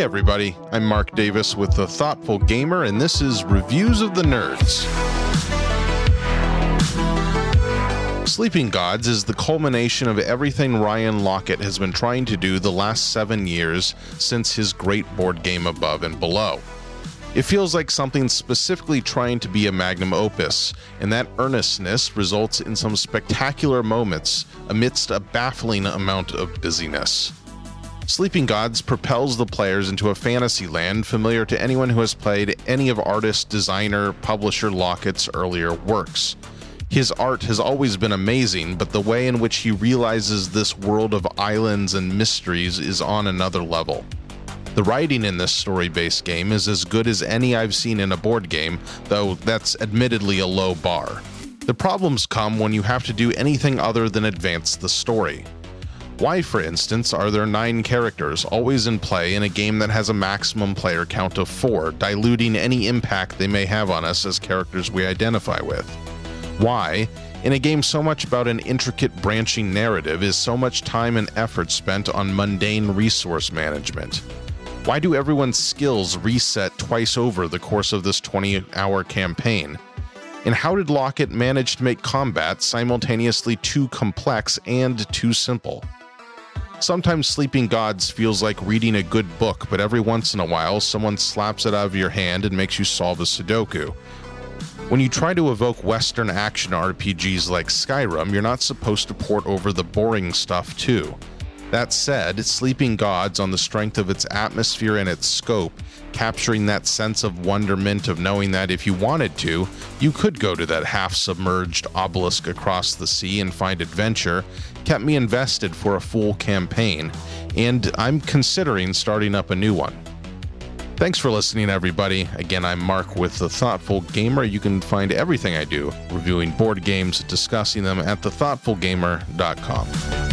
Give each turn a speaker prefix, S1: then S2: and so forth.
S1: Hey, everybody, I'm Mark Davis with The Thoughtful Gamer, and this is Reviews of the Nerds. Sleeping Gods is the culmination of everything Ryan Laukat has been trying to do the last seven years since his great board game Above and Below. It feels like something specifically trying to be a magnum opus, and that earnestness results in some spectacular moments amidst a baffling amount of busyness. Sleeping Gods propels the players into a fantasy land familiar to anyone who has played any of artist, designer, publisher Laukat's earlier works. His art has always been amazing, but the way in which he realizes this world of islands and mysteries is on another level. The writing in this story based game is as good as any I've seen in a board game, though that's admittedly a low bar. The problems come when you have to do anything other than advance the story. Why, for instance, are there nine characters always in play in a game that has a maximum player count of four, diluting any impact they may have on us as characters we identify with? Why, in a game so much about an intricate branching narrative, is so much time and effort spent on mundane resource management? Why do everyone's skills reset twice over the course of this 20 hour campaign? And how did Laukat manage to make combat simultaneously too complex and too simple? Sometimes Sleeping Gods feels like reading a good book, but every once in a while someone slaps it out of your hand and makes you solve a Sudoku. When you try to evoke Western action RPGs like Skyrim, you're not supposed to port over the boring stuff too. That said, Sleeping Gods, on the strength of its atmosphere and its scope, capturing that sense of wonderment of knowing that if you wanted to, you could go to that half submerged obelisk across the sea and find adventure, kept me invested for a full campaign, and I'm considering starting up a new one. Thanks for listening, everybody. Again, I'm Mark with The Thoughtful Gamer. You can find everything I do reviewing board games, discussing them at thethoughtfulgamer.com.